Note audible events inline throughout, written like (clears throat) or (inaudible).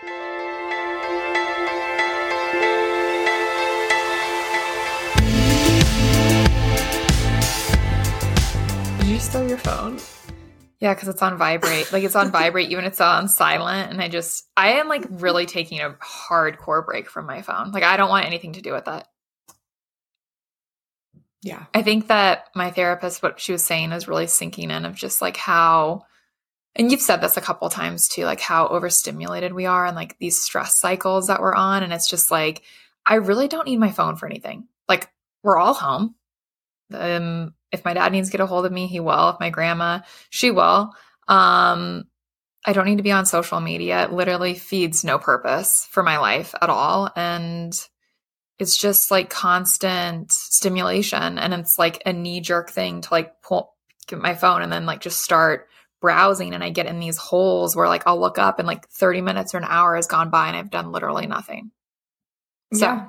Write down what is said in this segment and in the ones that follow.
Did you steal your phone? Yeah, because it's on vibrate. Like it's on vibrate, even it's on silent. And I just, I am like really taking a hardcore break from my phone. Like I don't want anything to do with that. Yeah. I think that my therapist, what she was saying is really sinking in of just like how, and you've said this a couple times too, like how overstimulated we are and like these stress cycles that we're on. And it's just like, I really don't need my phone for anything. Like we're all home. Um, if my dad needs to get a hold of me, he will. If my grandma, she will. Um, I don't need to be on social media. It literally feeds no purpose for my life at all. And it's just like constant stimulation. And it's like a knee jerk thing to like pull get my phone and then like just start browsing. And I get in these holes where like I'll look up and like 30 minutes or an hour has gone by and I've done literally nothing. So yeah.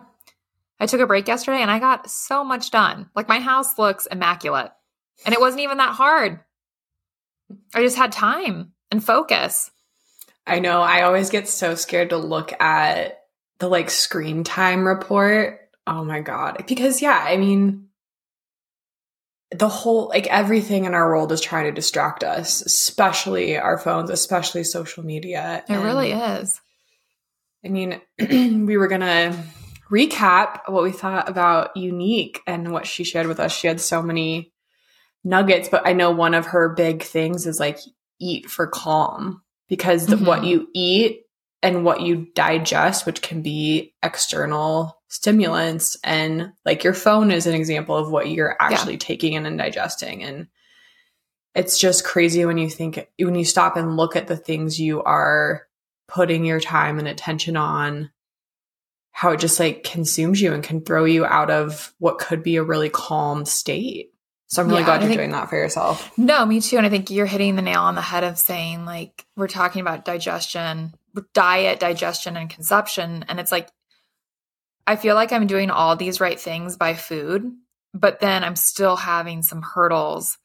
I took a break yesterday and I got so much done. Like my house looks immaculate. And it wasn't even that hard. I just had time and focus. I know. I always get so scared to look at the like screen time report. Oh my God. Because, yeah, I mean, the whole, like everything in our world is trying to distract us, especially our phones, especially social media. It And, really is. I mean, (clears throat) we were to recap what we thought about Unique and what she shared with us. She had so many nuggets, but I know one of her big things is like eat for calm because the, what mm-hmm. you eat and what you digest, which can be external stimulants, and like your phone is an example of what you're actually taking in and digesting. And it's just crazy when you think, when you stop and look at the things you are putting your time and attention on how it just like consumes you and can throw you out of what could be a really calm state. So I'm really Yeah, glad you're think- doing that for yourself. No, me too. And I think you're hitting the nail on the head of saying, like, we're talking about digestion, diet, digestion, and consumption. And it's like, I feel like I'm doing all these right things by food, but then I'm still having some hurdles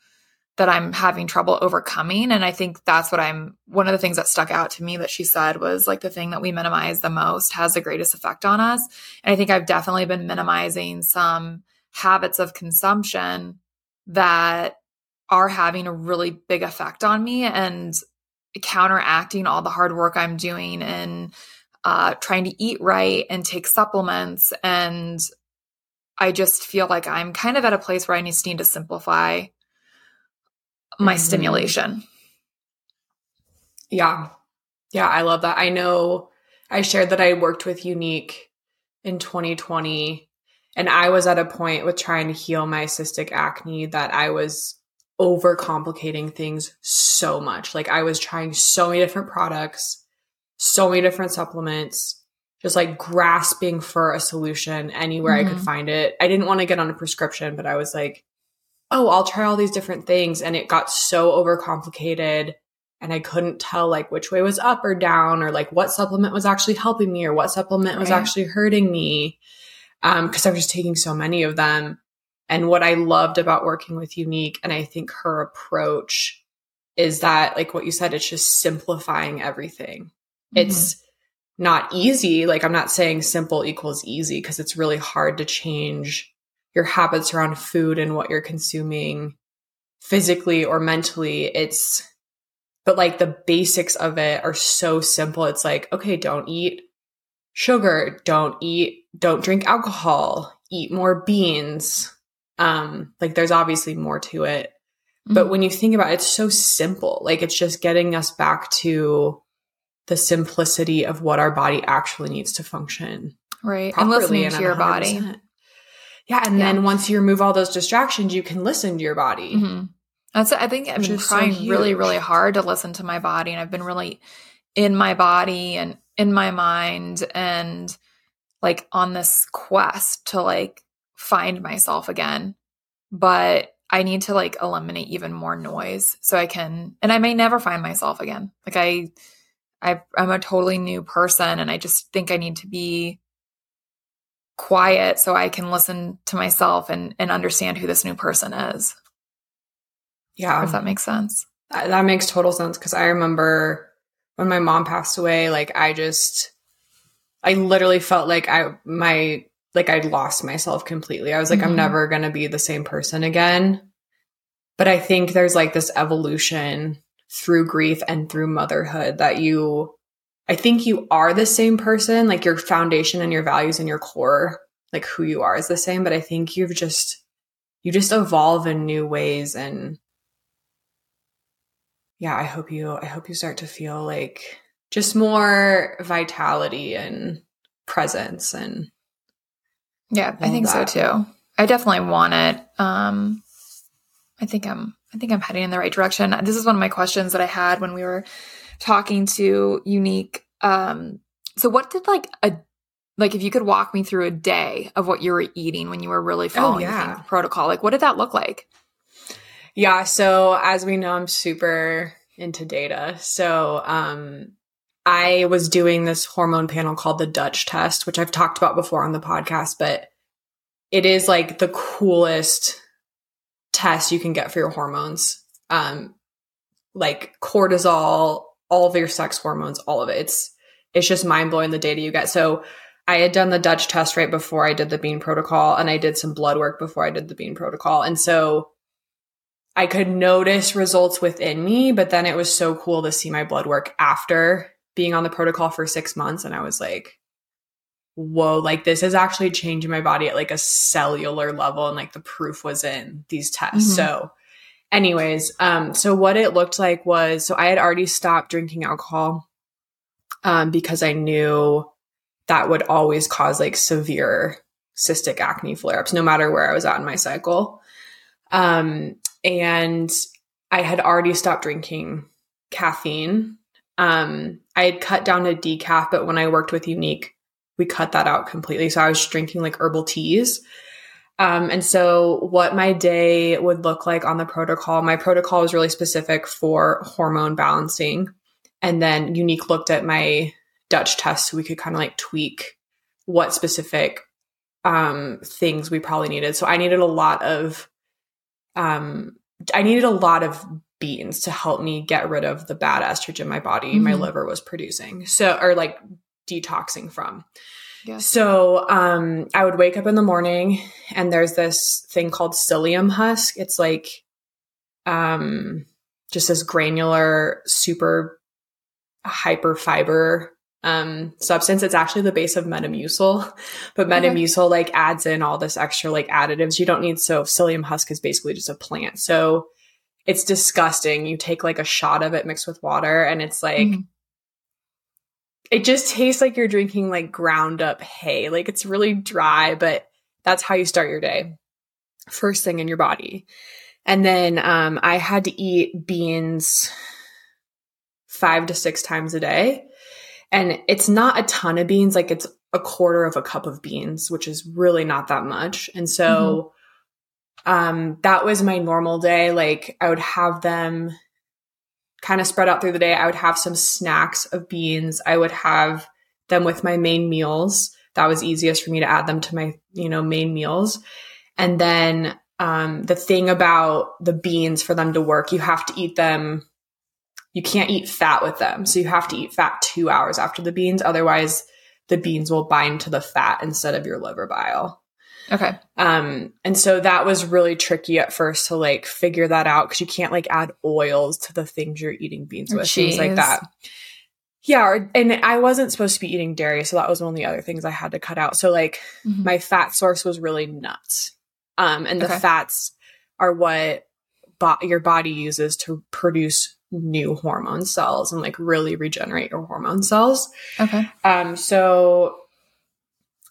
that I'm having trouble overcoming. And I think that's what I'm, one of the things that stuck out to me that she said was like the thing that we minimize the most has the greatest effect on us. And I think I've definitely been minimizing some habits of consumption that are having a really big effect on me and counteracting all the hard work I'm doing and uh, trying to eat right and take supplements. And I just feel like I'm kind of at a place where I just need to simplify my Mhm. stimulation. Yeah. Yeah, I love that. I know I shared that I worked with Unique in 2020 and I was at a point with trying to heal my cystic acne that I was overcomplicating things so much. Like I was trying so many different products, so many different supplements, just like grasping for a solution anywhere I could Mhm. find it. I didn't want to get on a prescription, but I was like, oh, I'll try all these different things. And it got so overcomplicated. And I couldn't tell like which way was up or down or like what supplement was actually helping me or what supplement was actually hurting me. Um, cause I was just taking so many of them. And what I loved about working with Unique, and I think her approach is that, like what you said, it's just simplifying everything. It's not easy. Like, I'm not saying simple equals easy because it's really hard to change your habits around food and what you're consuming physically or mentally. It's, but like the basics of it are so simple. It's like, okay, don't eat sugar, don't eat, don't drink alcohol, eat more beans. Um, like there's obviously more to it. Mhm. But when you think about it, it's so simple. Like it's just getting us back to the simplicity of what our body actually needs to function right. And listening and to your body. 100%. Yeah, and Yeah. then once you remove all those distractions, you can listen to your body. Mhm. That's I think I've been is so trying really, really hard to listen to my body, and I've been really in my body and in my mind, and like on this quest to like find myself again. But I need to like eliminate even more noise so I can, and I may never find myself again. Like I, I I'm a totally new person, and I just think I need to be quiet so I can listen to myself and and understand who this new person is. Yeah, If that makes sense. that, that makes total sense because I remember when my mom passed away, like I just I literally felt like I my like I'd lost myself completely. I was like, mm-hmm. I'm never gonna be the same person again. But I think there's like this evolution through grief and through motherhood that you I think you are the same person, like your foundation and your values and your core, like who you are is the same, but I think you've just you just evolve in new ways and yeah, I hope you I hope you start to feel like just more vitality and presence and yeah, I think that. so too. I definitely want it. Um I think I'm I think I'm heading in the right direction. This is one of my questions that I had when we were talking to Unique. Um, so what did like a like if you could walk me through a day of what you were eating when you were really oh, following oh, yeah. the protocol, like what did that look like? Yeah, so as we know, I'm super into data. So um I was doing this hormone panel called the Dutch test, which I've talked about before on the podcast, but it is like the coolest test you can get for your hormones. Um, like cortisol, all of your sex hormones, all of it. It's it's just mind blowing the data you get. So I had done the Dutch test right before I did the bean protocol, and I did some blood work before I did the bean protocol. And so I could notice results within me, but then it was so cool to see my blood work after being on the protocol for six months. And I was like, whoa, like this is actually changing my body at like a cellular level. And like the proof was in these tests. Mm-hmm. So, anyways, um, so what it looked like was so I had already stopped drinking alcohol um, because I knew that would always cause like severe cystic acne flare ups, no matter where I was at in my cycle. Um, and I had already stopped drinking caffeine. Um, I had cut down to decaf, but when I worked with Unique, we cut that out completely. So I was drinking like herbal teas. Um, and so what my day would look like on the protocol, my protocol was really specific for hormone balancing. And then Unique looked at my Dutch test so we could kind of like tweak what specific um, things we probably needed. So I needed a lot of, um, I needed a lot of beans to help me get rid of the bad estrogen my body, mm-hmm. my liver was producing. So, or like detoxing from. Yeah. So um, I would wake up in the morning and there's this thing called psyllium husk. It's like um, just this granular, super hyper fiber um, substance. It's actually the base of Metamucil, (laughs) but Metamucil okay. like adds in all this extra like additives you don't need. So psyllium husk is basically just a plant. So it's disgusting. You take like a shot of it mixed with water and it's like mm-hmm it just tastes like you're drinking like ground up hay. Like it's really dry, but that's how you start your day. First thing in your body. And then um, I had to eat beans five to six times a day. And it's not a ton of beans, like it's a quarter of a cup of beans, which is really not that much. And so mm-hmm. um, that was my normal day. Like I would have them kind of spread out through the day. I would have some snacks of beans. I would have them with my main meals. That was easiest for me to add them to my, you know, main meals. And then um, the thing about the beans for them to work, you have to eat them. You can't eat fat with them. So you have to eat fat two hours after the beans. Otherwise, the beans will bind to the fat instead of your liver bile. Okay. Um, and so that was really tricky at first to like figure that out because you can't like add oils to the things you're eating beans with, cheese. things like that. Yeah, or, and I wasn't supposed to be eating dairy, so that was one of the other things I had to cut out. So like mm-hmm. my fat source was really nuts. Um, and the okay. fats are what bo- your body uses to produce new hormone cells and like really regenerate your hormone cells. Okay. Um, so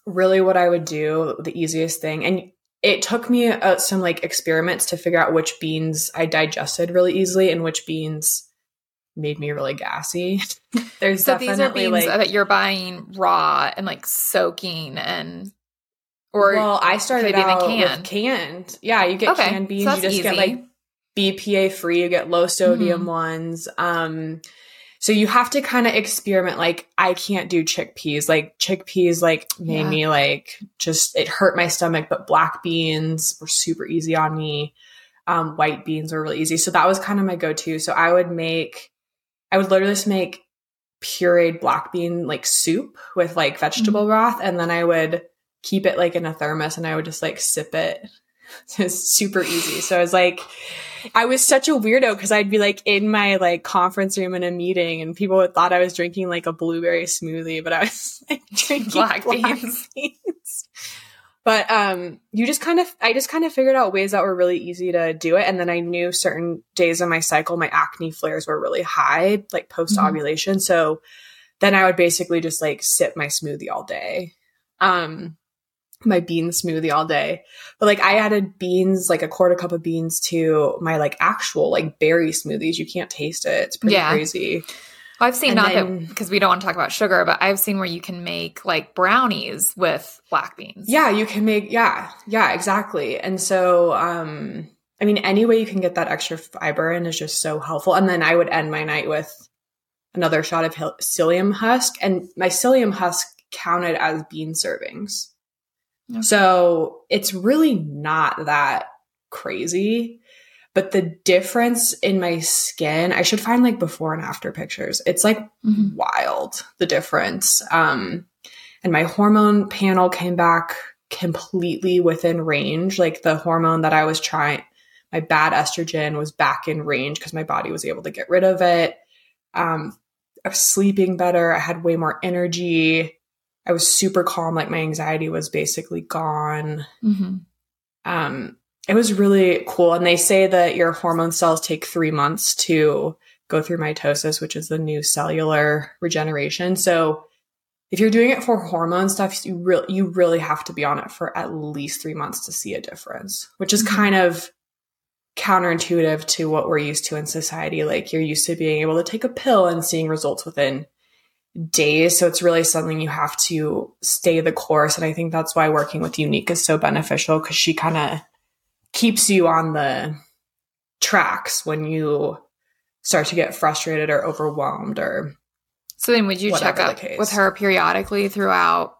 really what I would do, the easiest thing, and it took me uh, some like experiments to figure out which beans I digested really easily and which beans made me really gassy. (laughs) There's so these are beans like, that you're buying raw and like soaking and or well, I started out canned. with canned. Yeah, you get okay. canned beans. So you just easy. get like BPA free. You get low sodium mm-hmm. ones. Um, so you have to kind of experiment. Like I can't do chickpeas. Like chickpeas like made yeah. me like just it hurt my stomach, but black beans were super easy on me. Um, white beans were really easy. So that was kind of my go-to. So I would make I would literally just make pureed black bean like soup with like vegetable mm-hmm. broth and then I would keep it like in a thermos and I would just like sip it. (laughs) It's super easy. So I was like I was such a weirdo because I'd be like in my like conference room in a meeting and people thought I was drinking like a blueberry smoothie, but I was (laughs) like drinking black, black beans. beans. But um, you just kind of, I just kind of figured out ways that were really easy to do it. And then I knew certain days of my cycle, my acne flares were really high, like post ovulation. Mm-hmm. So then I would basically just like sip my smoothie all day. Um, my bean smoothie all day. But like I added beans, like a quarter cup of beans to my like actual like berry smoothies. You can't taste it. It's pretty yeah. crazy. I've seen and not then, that because we don't want to talk about sugar, but I've seen where you can make like brownies with black beans. Yeah, you can make yeah, yeah, exactly. And so um I mean any way you can get that extra fiber in is just so helpful. And then I would end my night with another shot of psyllium husk and my psyllium husk counted as bean servings. Okay. So it's really not that crazy. But the difference in my skin, I should find like before and after pictures. It's like mm-hmm. wild, the difference. Um, and my hormone panel came back completely within range. Like the hormone that I was trying, my bad estrogen was back in range because my body was able to get rid of it. Um, I was sleeping better. I had way more energy. I was super calm. Like my anxiety was basically gone. Mm-hmm. Um, it was really cool. And they say that your hormone cells take three months to go through mitosis, which is the new cellular regeneration. So if you're doing it for hormone stuff, you really you really have to be on it for at least three months to see a difference, which is mm-hmm. kind of counterintuitive to what we're used to in society. Like you're used to being able to take a pill and seeing results within days. So it's really something you have to stay the course. And I think that's why working with Unique is so beneficial because she kind of keeps you on the tracks when you start to get frustrated or overwhelmed or so then would you check up with her periodically throughout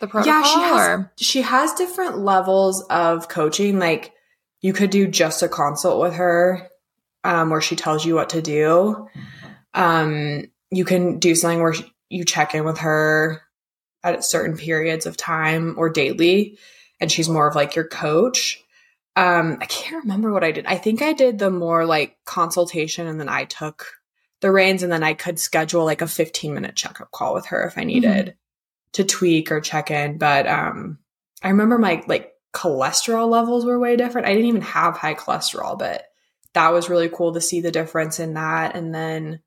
the protocol yeah she has, or? she has different levels of coaching like you could do just a consult with her um, where she tells you what to do um, you can do something where you check in with her at certain periods of time or daily and she's more of like your coach um i can't remember what i did i think i did the more like consultation and then i took the reins and then i could schedule like a 15 minute checkup call with her if i mm-hmm. needed mm-hmm. to tweak or check in but um i remember my like cholesterol levels were way different i didn't even have high cholesterol but that was really cool to see the difference in that and then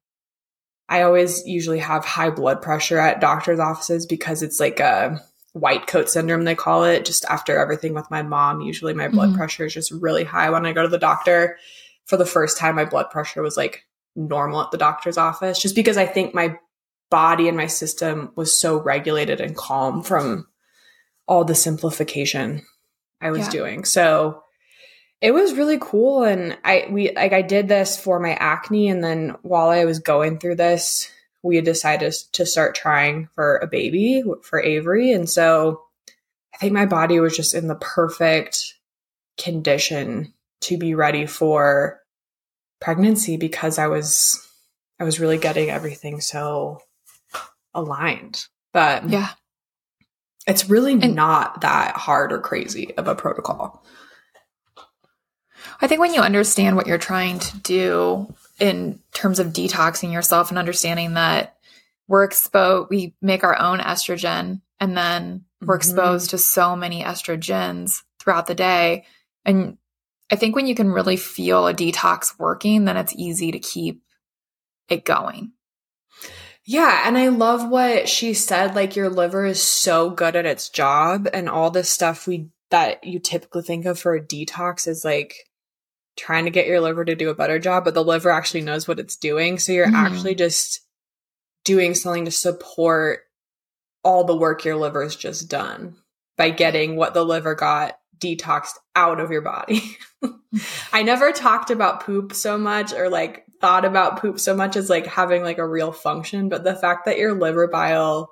i always usually have high blood pressure at doctors offices because it's like a white coat syndrome, they call it, just after everything with my mom. Usually my blood mm-hmm. pressure is just really high when I go to the doctor. For the first time, my blood pressure was like normal at the doctor's office, just because I think my body and my system was so regulated and calm from all the simplification I was yeah. doing. So it was really cool. And I, we, like, I did this for my acne. And then while I was going through this, we had decided to start trying for a baby for Avery. And so I think my body was just in the perfect condition to be ready for pregnancy because I was I was really getting everything so aligned. But yeah. It's really and, not that hard or crazy of a protocol. I think when you understand what you're trying to do in terms of detoxing yourself and understanding that we're exposed, we make our own estrogen and then we're mm-hmm. exposed to so many estrogens throughout the day. And I think when you can really feel a detox working, then it's easy to keep it going. Yeah. And I love what she said. Like, your liver is so good at its job, and all this stuff we that you typically think of for a detox is like trying to get your liver to do a better job, but the liver actually knows what it's doing. So you're mm-hmm. actually just doing something to support all the work your liver's just done by getting what the liver got detoxed out of your body. (laughs) I never talked about poop so much or like thought about poop so much as like having like a real function, but the fact that your liver bile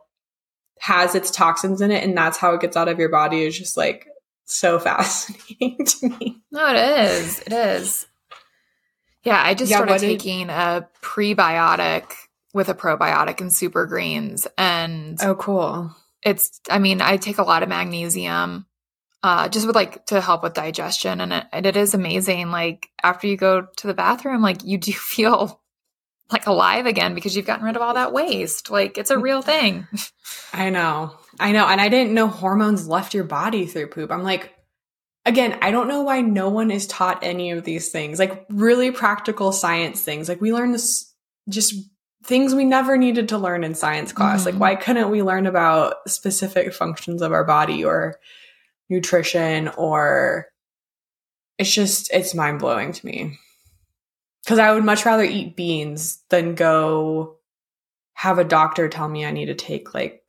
has its toxins in it and that's how it gets out of your body is just like so (laughs) fascinating to me. No, it is. It is. Yeah, I just yeah, started taking did- a prebiotic with a probiotic and super greens. And Oh, cool. it's, I mean, I take a lot of magnesium. Uh, just with like to help with digestion and it, and it is amazing like after you go to the bathroom like you do (laughs) feel like alive again because you've gotten rid of all that waste like it's a real thing (laughs) I know. I know. And I didn't know hormones left your body through poop. I'm like, again, I don't know why no one is taught any of these things, like really practical science things. Like we learn this just things we never needed to learn in science class. Mhm. Like why couldn't we learn about specific functions of our body or nutrition or it's just it's mind blowing to me. Cuz I would much rather eat beans than go have a doctor tell me I need to take like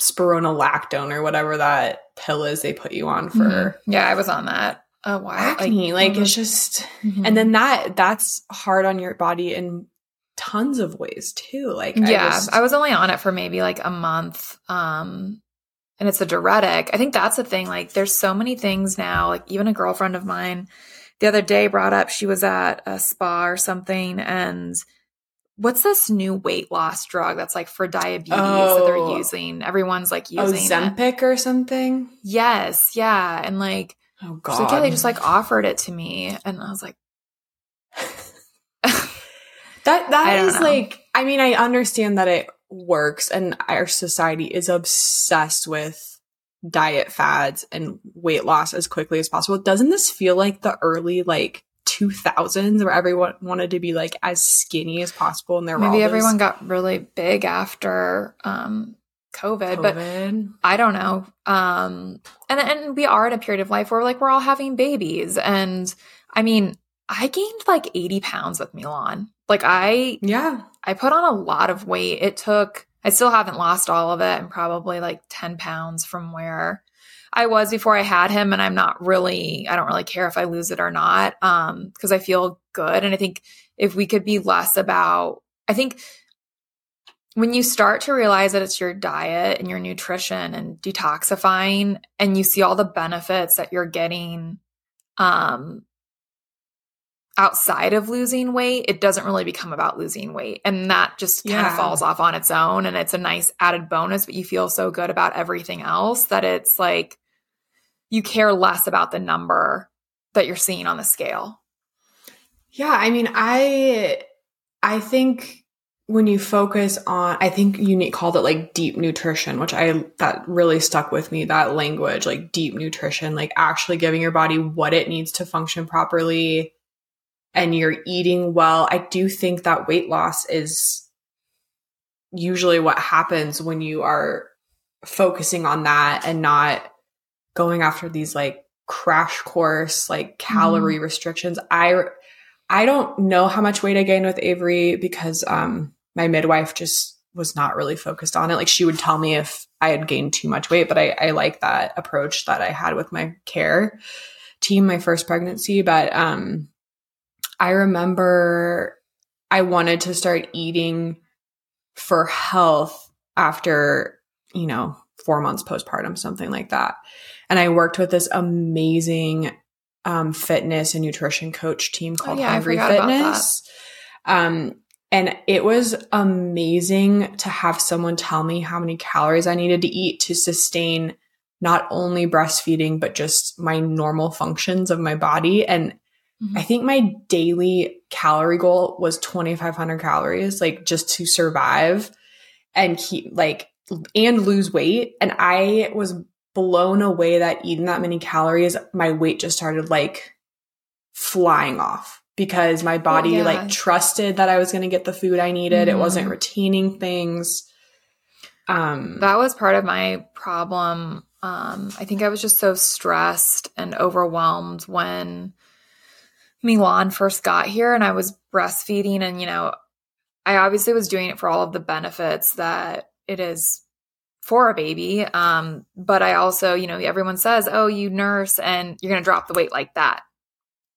spironolactone or whatever that pill is they put you on for Mhm. yeah i was on that a while acne. Like, mhm. it's just, Mhm. and then that that's hard on your body in tons of ways too. Like, yeah I, just, I was only on it for maybe like a month um and it's a diuretic i think that's the thing like there's so many things now like even a girlfriend of mine the other day brought up she was at a spa or something and what's this new weight loss drug that's like for diabetes that Oh. they're using everyone's like oh, using it. Zempic or something. yes yeah and like Oh god, like yeah they just like offered it to me and i was like (laughs) that. That is know. like, I mean, I understand that it works, and our society is obsessed with diet fads and weight loss as quickly as possible. Doesn't this feel like the early like 2000s where everyone wanted to be like as skinny as possible in their maybe everyone got really big after um covid. but I don't know. Um, and and we are in a period of life where like we're all having babies, and I mean, I gained like eighty pounds with Milan. Like I yeah. I put on a lot of weight. It took. I still haven't lost all of it. I'm probably like ten pounds from where I was before I had him, and I'm not really. I don't really care if I lose it or not, um, because I feel good. And I think if we could be less about, I think when you start to realize that it's your diet and your nutrition and detoxifying and you see all the benefits that you're getting um outside of losing weight it doesn't really become about losing weight. And that just kind Yeah. of falls off on its own. And it's a nice added bonus but you feel so good about everything else that it's like you care less about the number that you're seeing on the scale. Yeah, I mean, I I think when you focus on I think Unique called it like deep nutrition, which I that really stuck with me, that language, like deep nutrition, like actually giving your body what it needs to function properly and you're eating well. I do think that weight loss is usually what happens when you are focusing on that and not going after these like crash course like calorie restrictions. I I don't know how much weight I gained with Avery because um my midwife just was not really focused on it. Like she would tell me if I had gained too much weight, but I, I like that approach that I had with my care team my first pregnancy. But um I remember I wanted to start eating for health after, you know, four months postpartum, something like that. And I worked with this amazing um, fitness and nutrition coach team called Oh, yeah, I Hungry forgot about Fitness. Um, and it was amazing to have someone tell me how many calories I needed to eat to sustain not only breastfeeding, but just my normal functions of my body. And Mm-hmm. I think my daily calorie goal was 2,500 calories, like just to survive and keep like, and lose weight. And I was blown away that eating that many calories, my weight just started like flying off because my body yeah. like trusted that I was going to get the food I needed. It Mhm. wasn't retaining things. Um, that was part of my problem um i think i was just so stressed and overwhelmed when milan first got here and i was breastfeeding and you know i obviously was doing it for all of the benefits that it is for a baby. Um but i also you know everyone says oh you nurse and you're going to drop the weight like that.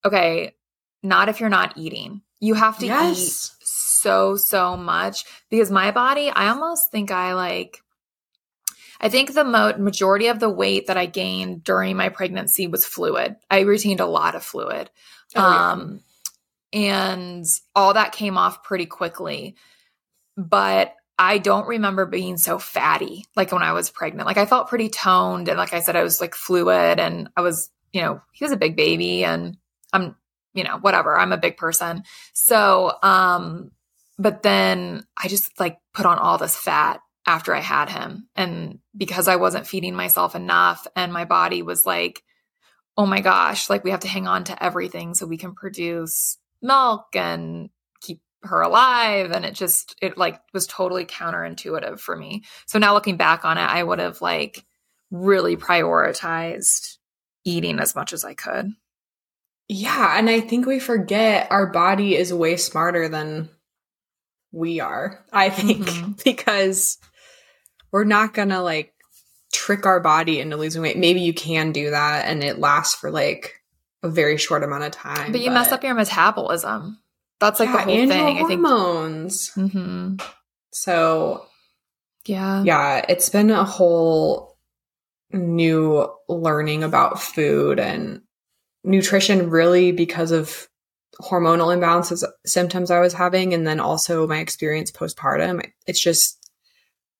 Okay not if you're not eating. You have to eat so so much because my body i almost think i like i think the mo- majority of the weight that i gained during my pregnancy was fluid. I retained a lot of fluid Oh, yeah. um and all that came off pretty quickly but I don't remember being so fatty like when I was pregnant. Like I felt pretty toned and like I said I was like fluid and I was, you know, he was a big baby and I'm, you know, whatever. I'm a big person. So, um but then I just like put on all this fat after I had him and because I wasn't feeding myself enough and my body was like oh my gosh, like we have to hang on to everything so we can produce milk and keep her alive. And it just it like was totally counterintuitive for me. So now looking back on it i would have like really prioritized eating as much as i could. Yeah and i think we forget our body is way smarter than we are i think. Mm-hmm. (laughs) because we're not gonna like trick our body into losing weight maybe you can do that and it lasts for like a very short amount of time. But you but, mess up your metabolism. That's like yeah, the whole thing. I think hormones. Mm-hmm. So yeah, yeah, it's been a whole new learning about food and nutrition, really because of hormonal imbalances symptoms I was having, and then also my experience postpartum. It's just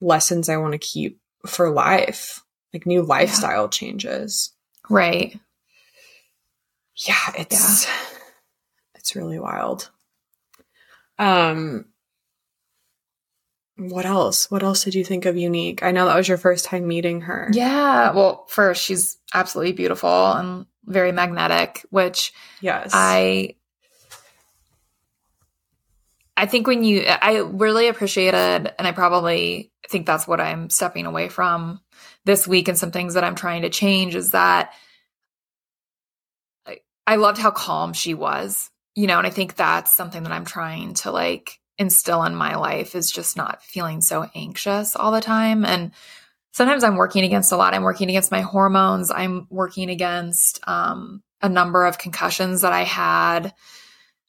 lessons I want to keep for life, like new lifestyle yeah. changes. Right yeah, it's yeah. it's really wild. Um what else? What else did you think of Unique? I know that was your first time meeting her. Yeah. Well, first, she's absolutely beautiful and very magnetic, which yes, I I think when you I really appreciated and I probably think that's what I'm stepping away from this week and some things that I'm trying to change is that I loved how calm she was, you know, and I think that's something that I'm trying to like instill in my life is just not feeling so anxious all the time. And sometimes I'm working against a lot. I'm working against my hormones. I'm working against um, a number of concussions that I had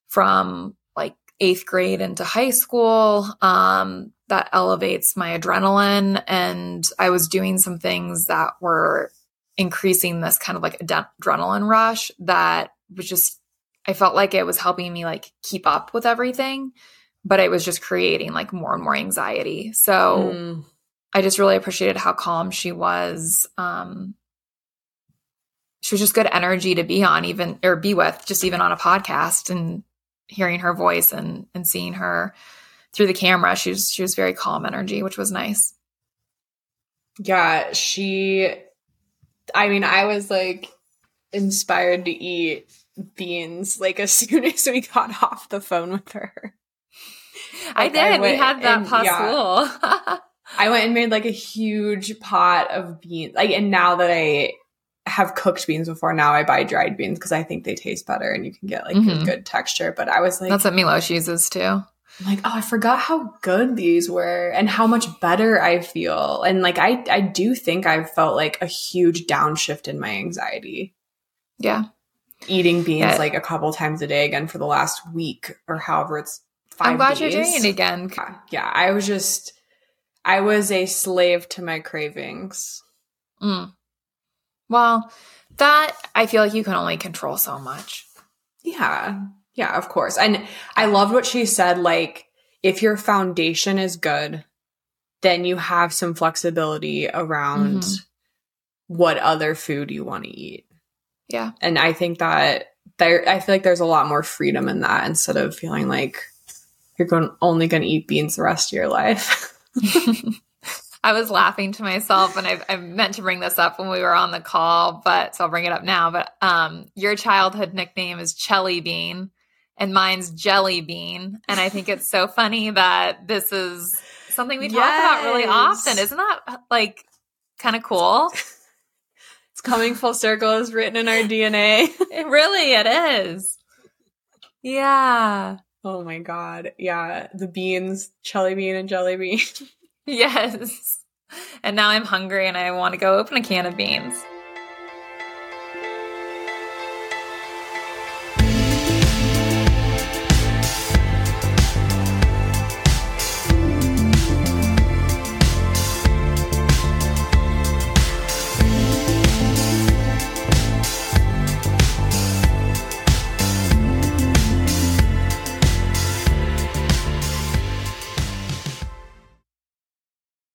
from eighth grade into high school. Um, that elevates my adrenaline. And I was doing some things that were increasing this kind of like ad- adrenaline rush that was just I felt like it was helping me like keep up with everything, but it was just creating like more and more anxiety. So mm. I just really appreciated how calm she was. Um she was just good energy to be on even or be with just even on a podcast and hearing her voice and and seeing her through the camera she was she was very calm energy which was nice yeah she I mean, I was like inspired to eat beans like as (laughs) soon as we got off the phone with her. I did. I we had that possible. Yeah, (laughs) I went and made like a huge pot of beans. Like, and now that I have cooked beans before, now I buy dried beans because I think they taste better and you can get like mm-hmm. a good texture. But I was like, that's what Milos uses too. I'm like, oh, I forgot how good these were and how much better I feel. And like, I, I do think I've felt like a huge downshift in my anxiety. Yeah. Eating beans yeah. like a couple times a day again for the last week or however it's five I'm glad days. you're doing it again. Yeah, yeah. I was just, I was a slave to my cravings. Mm. Well, that I feel like you can only control so much. Yeah. Yeah, of course. And I loved what she said like if your foundation is good, then you have some flexibility around mm-hmm. what other food you want to eat. Yeah. And I think that there I feel like there's a lot more freedom in that instead of feeling like you're going only going to eat beans the rest of your life. (laughs) (laughs) I was laughing to myself, and I, I, meant to bring this up when we were on the call, but so I'll bring it up now. But um, your childhood nickname is Chelly Bean, and mine's Chelly bean. And I think it's so funny that this is something we talk yes. about really often. Isn't that like kind of cool? (laughs) it's coming full circle is written in our DNA. (laughs) it really it is. Yeah. Oh my god. Yeah. The beans, jelly bean and jelly bean. (laughs) (laughs) yes. And now I'm hungry and I want to go open a can of beans.